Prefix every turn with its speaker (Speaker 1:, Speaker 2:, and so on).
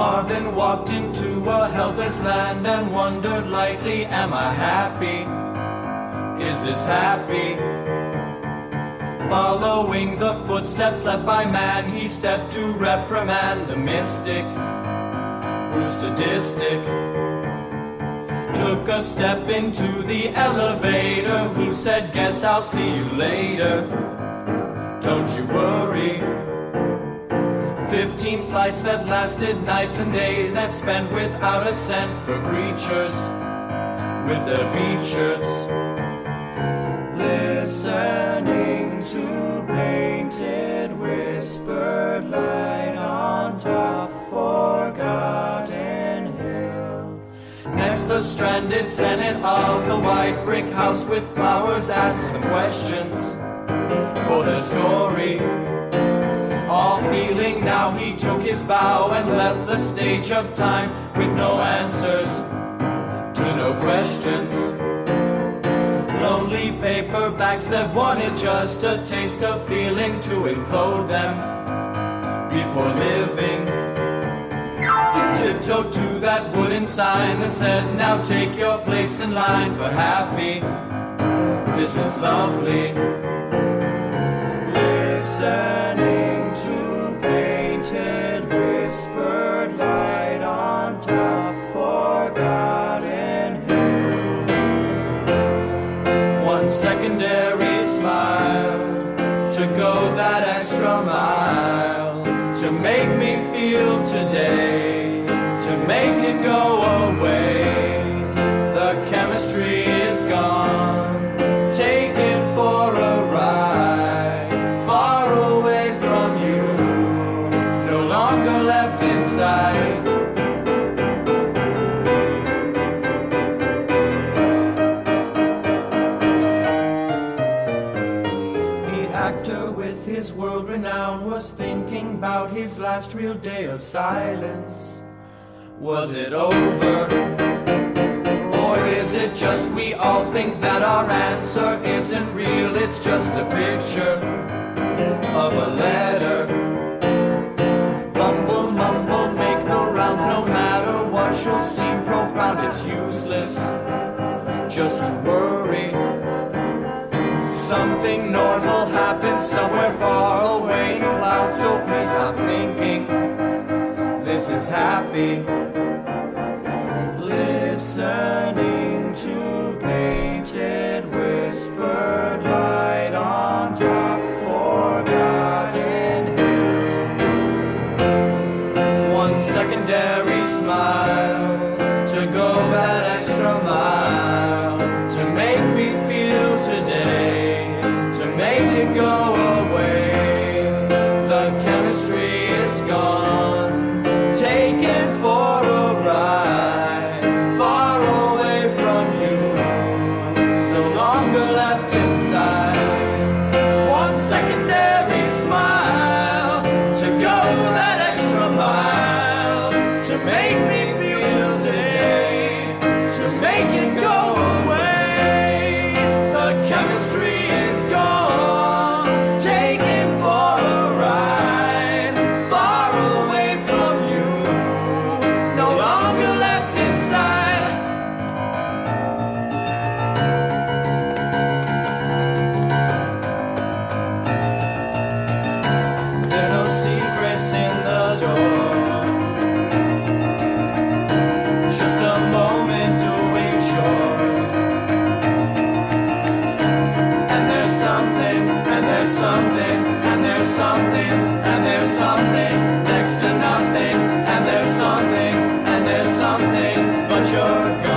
Speaker 1: Marvin walked into a helpless land and wondered lightly, Am I happy? Is this happy? Following the footsteps left by man, he stepped to reprimand the mystic who's sadistic. Took a step into the elevator, who said, Guess I'll see you later. Don't you worry. Fifteen flights that lasted nights and days that spent without a cent for creatures with their beach shirts. Listening to painted whispered light on top forgotten hill. Next, the stranded Senate of the white brick house with flowers asked them questions for their story. His bow and left the stage of time with no answers to no questions. Lonely paperbacks that wanted just a taste of feeling to implode them before living. Tiptoed to that wooden sign that said, Now take your place in line for happy. This is lovely. Listening secondary smile to go that extra mile actor with his world renown was thinking about his last real day of silence. Was it over? Or is it just we all think that our answer isn't real? It's just a picture of a letter. Bumble, mumble, make the rounds no matter what you'll seem profound. It's useless just to worry. Something normal happens somewhere far away in clouds, so please stop thinking this is happy. Listening to painted whispered light on top forgotten hill. One secondary smile something, and there's something next to nothing. And there's something, and there's something, but you're.